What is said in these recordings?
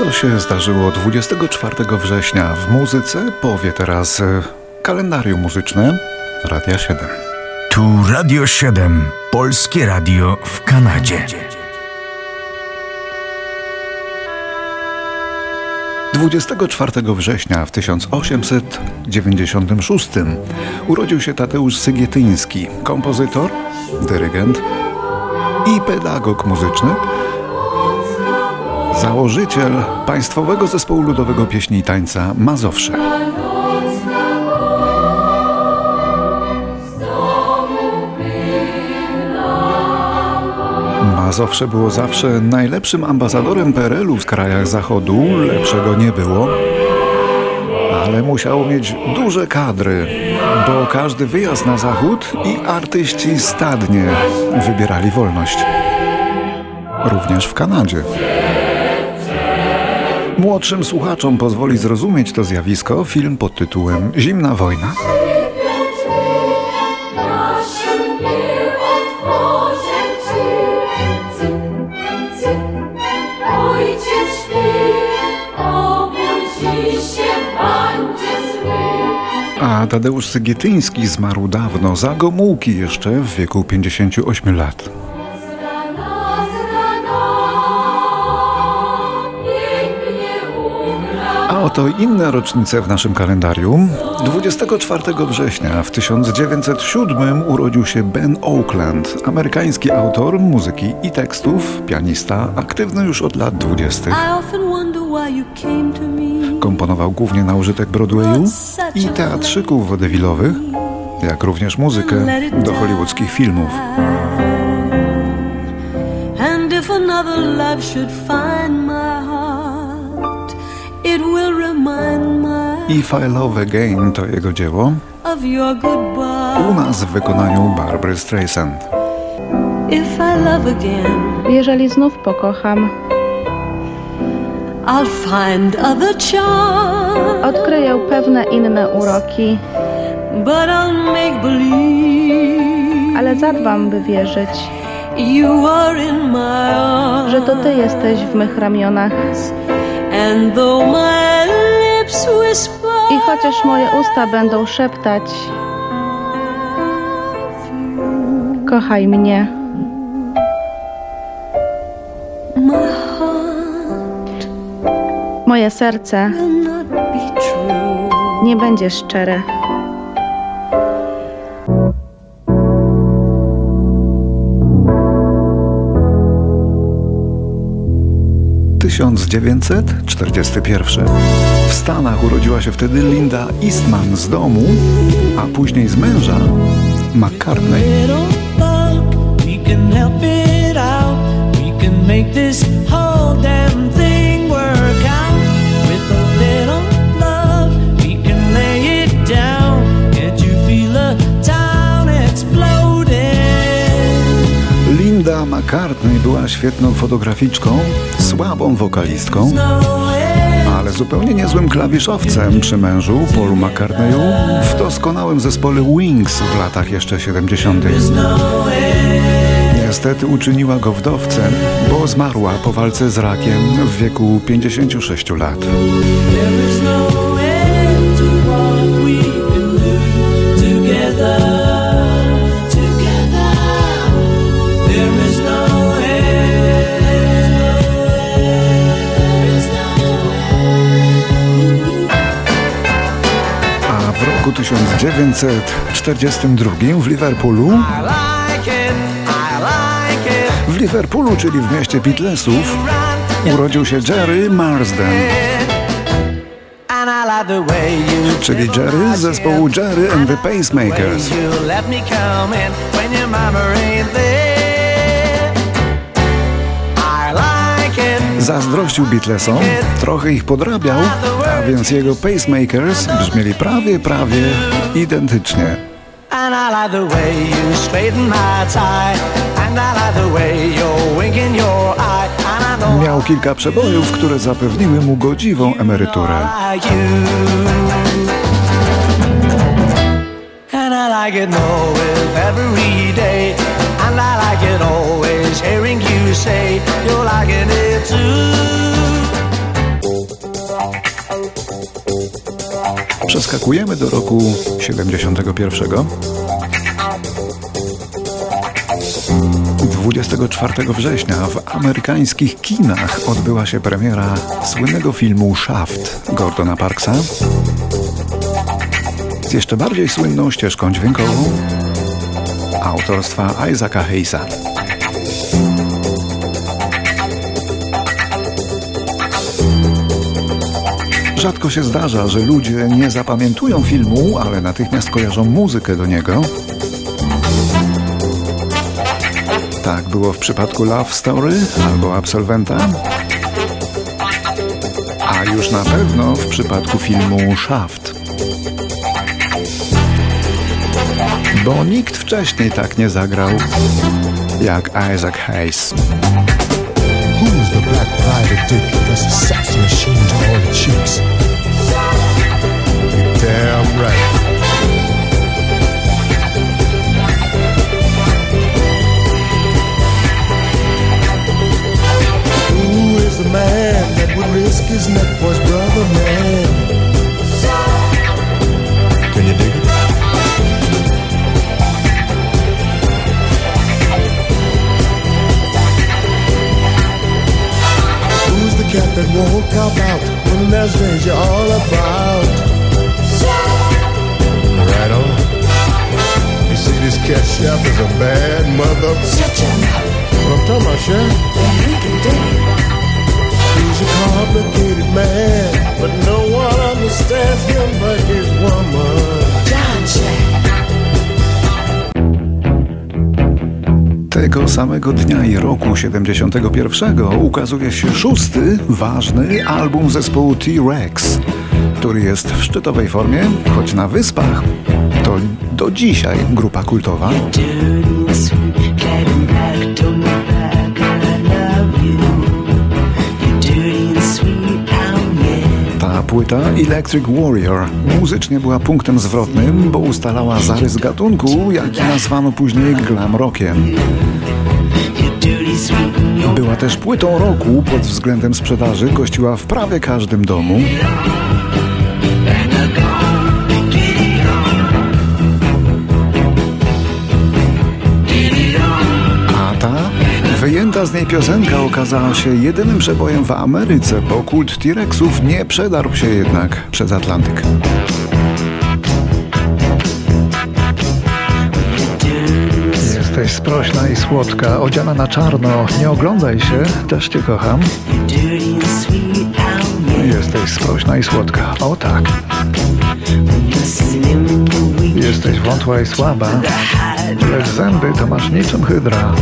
Co się zdarzyło 24 września w muzyce, powie teraz e, kalendarium muzyczne Radia 7. Tu Radio 7, polskie radio w Kanadzie. 24 września w 1896 urodził się Tadeusz Sygietyński, kompozytor, dyrygent i pedagog muzyczny, założyciel Państwowego Zespołu Ludowego Pieśni i Tańca Mazowsze. Mazowsze było zawsze najlepszym ambasadorem PRL-u w krajach Zachodu, lepszego nie było. Ale musiało mieć duże kadry, bo każdy wyjazd na zachód i artyści stadnie wybierali wolność. Również w Kanadzie. Młodszym słuchaczom pozwoli zrozumieć to zjawisko film pod tytułem Zimna wojna. A Tadeusz Sygietyński zmarł dawno, za Gomułki jeszcze w wieku 58 lat. Oto inne rocznice w naszym kalendarium. 24 września w 1907 urodził się Ben Oakland, amerykański autor muzyki i tekstów, pianista, aktywny już od lat 20. Komponował głównie na użytek Broadwayu i teatrzyków wodewilowych, jak również muzykę do hollywoodzkich filmów. And if another love should find my If I Love Again to jego dzieło. U nas w wykonaniu Barbary Streisand. Jeżeli znów pokocham, Odkryję pewne inne uroki, ale zadbam, by wierzyć, że to Ty jesteś w mych ramionach. I chociaż moje usta będą szeptać, kochaj mnie. Moje serce nie będzie szczere. Tysiąc dziewięćset czterdziesty pierwszy. W Stanach urodziła się wtedy Linda Eastman z domu, a później z męża McCartney. make this whole damn McCartney była świetną fotograficzką, słabą wokalistką ale zupełnie niezłym klawiszowcem przy mężu Paulu McCartneyu w doskonałym zespole Wings w latach jeszcze 70. Niestety uczyniła go wdowcem, bo zmarła po walce z rakiem w wieku 56 lat. 1942 w Liverpoolu w Liverpoolu, czyli w mieście Beatlesów, urodził się Jerry Marsden. Czyli Jerry z zespołu Jerry and the Pacemakers. Zazdrościł Beatlesom, trochę ich podrabiał, a więc jego Pacemakers brzmieli prawie, prawie identycznie. And I like the way And I like it always hearing you say you're liking it too. Przeskakujemy do roku 71. 24 września w amerykańskich kinach odbyła się premiera słynnego filmu Shaft Gordona Parksa z jeszcze bardziej słynną ścieżką dźwiękową autorstwa Isaaca Hayesa. Rzadko się zdarza, że ludzie nie zapamiętują filmu, ale natychmiast kojarzą muzykę do niego. Tak było w przypadku Love Story albo Absolwenta, a już na pewno w przypadku filmu Shaft. Bo nikt wcześniej tak nie zagrał jak Isaac Hayes. Who's the black private dick that's a sex machine to all the chicks? You're damn right. Who is the man that would risk his neck for his brother man? That won't cop out when there's danger all about? Right on. You see, this cat chef is a bad mother. Shut your mouth. What I'm talking about, Chef? He's a complicated man, Tego samego dnia i roku 71 ukazuje się szósty, ważny album zespołu T-Rex, który jest w szczytowej formie, choć na wyspach to do dzisiaj grupa kultowa. Płyta Electric Warrior muzycznie była punktem zwrotnym, bo ustalała zarys gatunku, jaki nazwano później glam rockiem. Była też płytą roku pod względem sprzedaży, gościła w prawie każdym domu. Wyjęta z niej piosenka okazała się jedynym przebojem w Ameryce, bo kult T-Rexów nie przedarł się jednak przez Atlantyk. Jesteś sprośna i słodka, odziana na czarno. Nie oglądaj się, też cię kocham. Jesteś sprośna i słodka. O tak. Jesteś wątła i słaba, lecz zęby to masz niczym hydra.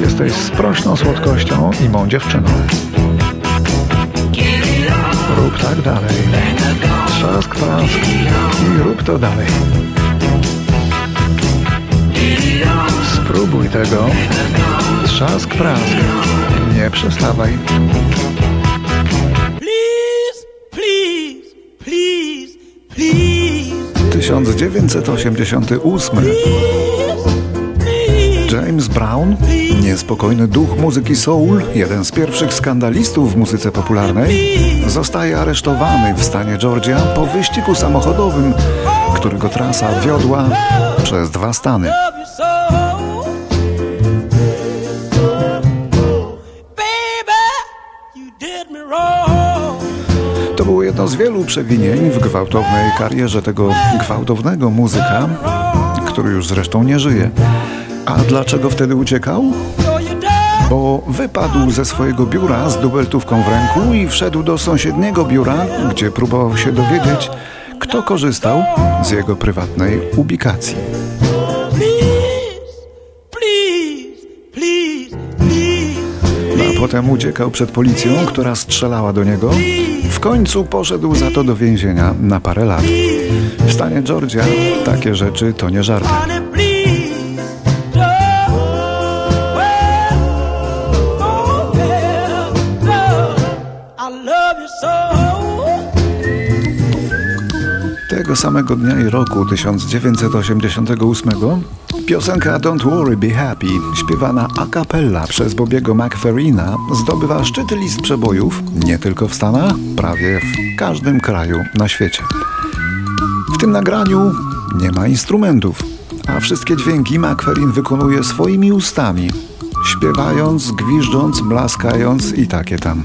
Jesteś sprośną słodkością i mą dziewczyną. Rób tak dalej. Trzask, trask i rób to dalej. Spróbuj tego. Trzask, prask. Nie przestawaj. Please, please, please, please, 1988. James Brown, niespokojny duch muzyki soul, jeden z pierwszych skandalistów w muzyce popularnej, zostaje aresztowany w stanie Georgia po wyścigu samochodowym, którego trasa wiodła przez dwa stany. To było jedno z wielu przewinień w gwałtownej karierze tego gwałtownego muzyka, który już zresztą nie żyje. A dlaczego wtedy uciekał? Bo wypadł ze swojego biura z dubeltówką w ręku i wszedł do sąsiedniego biura, gdzie próbował się dowiedzieć, kto korzystał z jego prywatnej ubikacji. A potem uciekał przed policją, która strzelała do niego. W końcu poszedł za to do więzienia na parę lat. W stanie Georgia takie rzeczy to nie żarty. Tego samego dnia i roku 1988 Piosenka Don't Worry Be Happy, śpiewana a cappella przez Bobiego McFerrina, zdobywa szczyty list przebojów nie tylko w Stanach, prawie w każdym kraju na świecie. W tym nagraniu nie ma instrumentów, a wszystkie dźwięki McFerrin wykonuje swoimi ustami, śpiewając, gwiżdżąc, blaskając i takie tam.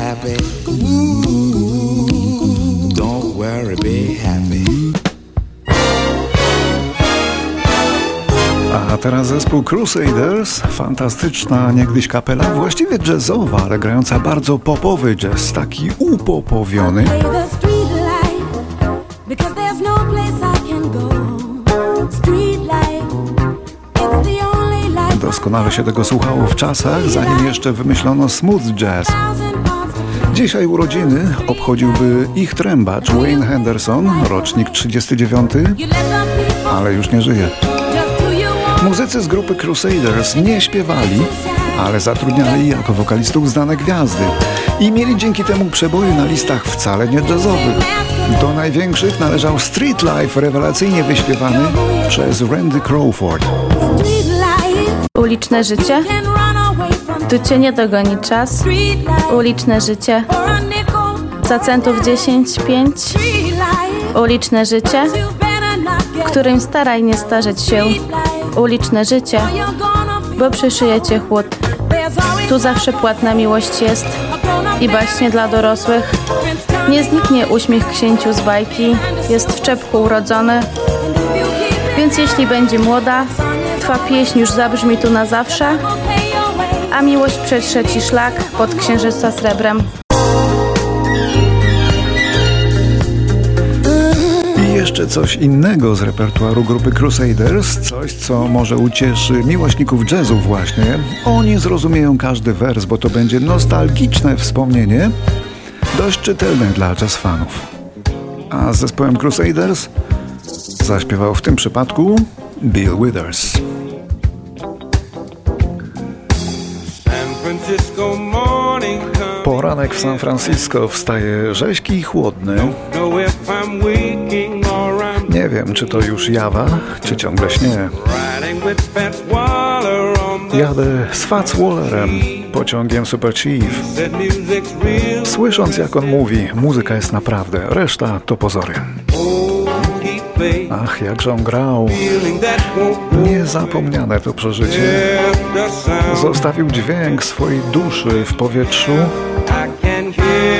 Happy. Don't worry, be happy. A teraz zespół Crusaders, fantastyczna niegdyś kapela, właściwie jazzowa, ale grająca bardzo popowy jazz, taki upopowiony. No. Doskonale się tego słuchało w czasach, zanim jeszcze wymyślono smooth jazz. Dzisiaj urodziny obchodziłby ich trębacz Wayne Henderson, rocznik 39, You let the people ale już nie żyje. Muzycy z grupy Crusaders nie śpiewali, ale zatrudniali jako wokalistów znane gwiazdy i mieli dzięki temu przeboje na listach wcale nie jazzowych. Do największych należał Street Life, rewelacyjnie wyśpiewany przez Randy Crawford. Uliczne życie? Tu cię nie dogoni czas. Uliczne życie. Za centów 10, 5. Street life, Uliczne życie, którym staraj nie starzeć się. Uliczne życie, bo przyszyje cię chłód. Tu zawsze płatna miłość jest i baśnie dla dorosłych. Nie zniknie uśmiech księciu z bajki, jest w czepku urodzony, więc jeśli będzie młoda, twa pieśń już zabrzmi tu na zawsze, a miłość przetrze ci szlak pod księżyca srebrem. I jeszcze coś innego z repertuaru grupy Crusaders, coś co może ucieszy miłośników jazzu właśnie. Oni zrozumieją każdy wers, bo to będzie nostalgiczne wspomnienie, dość czytelne dla jazz fanów. A z zespołem Crusaders zaśpiewał w tym przypadku Bill Withers. Poranek w San Francisco wstaje rzeźki i chłodny. Nie wiem, czy to już jawa, czy ciągle śnie. Jadę z Fats Wallerem, pociągiem Super Chief. Słysząc jak on mówi, muzyka jest naprawdę, reszta to pozory. Ach, jakże on grał. Niezapomniane to przeżycie. Zostawił dźwięk swojej duszy w powietrzu.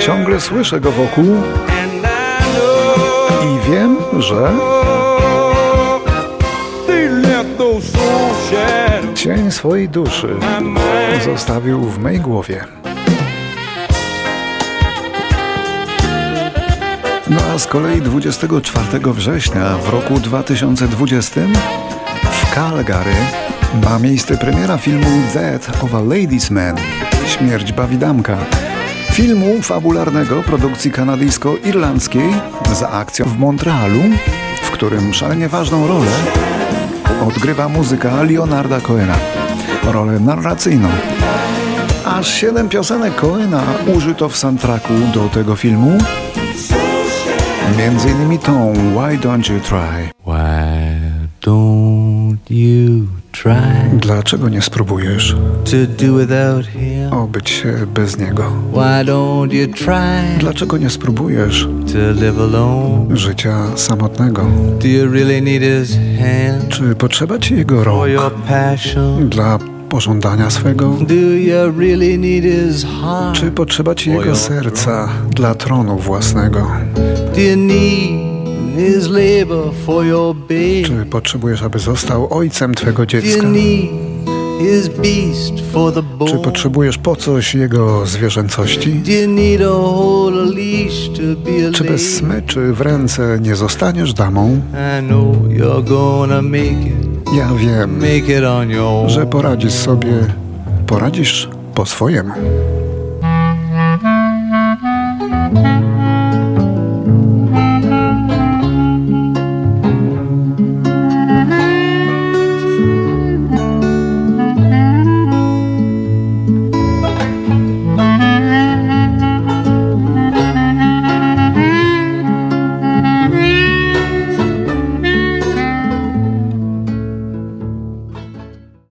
Ciągle słyszę go wokół I wiem, że cień swojej duszy zostawił w mej głowie. No a z kolei 24 września w roku 2020 w Calgary ma miejsce premiera filmu Death of a Ladies Man Śmierć Bawidamka. Filmu fabularnego produkcji kanadyjsko-irlandzkiej za akcją w Montrealu, w którym szalenie ważną rolę odgrywa muzyka Leonarda Cohena. Rolę narracyjną. Aż siedem piosenek Cohena użyto w soundtracku do tego filmu. Między innymi tą Why Don't You Try. Why don't you try Dlaczego nie spróbujesz to do without him? obyć się bez niego? Why don't you try Dlaczego nie spróbujesz to live alone? życia samotnego? Do you really need his hand Czy potrzeba ci jego for your rąk passion? dla pożądania swego? Czy potrzeba ci jego serca dla tronu własnego? Czy potrzebujesz, aby został ojcem twego dziecka? Czy potrzebujesz po coś jego zwierzęcości? Czy bez smyczy w ręce nie zostaniesz damą? I know you're gonna make it, Ja wiem, że poradzisz sobie, poradzisz po swojemu.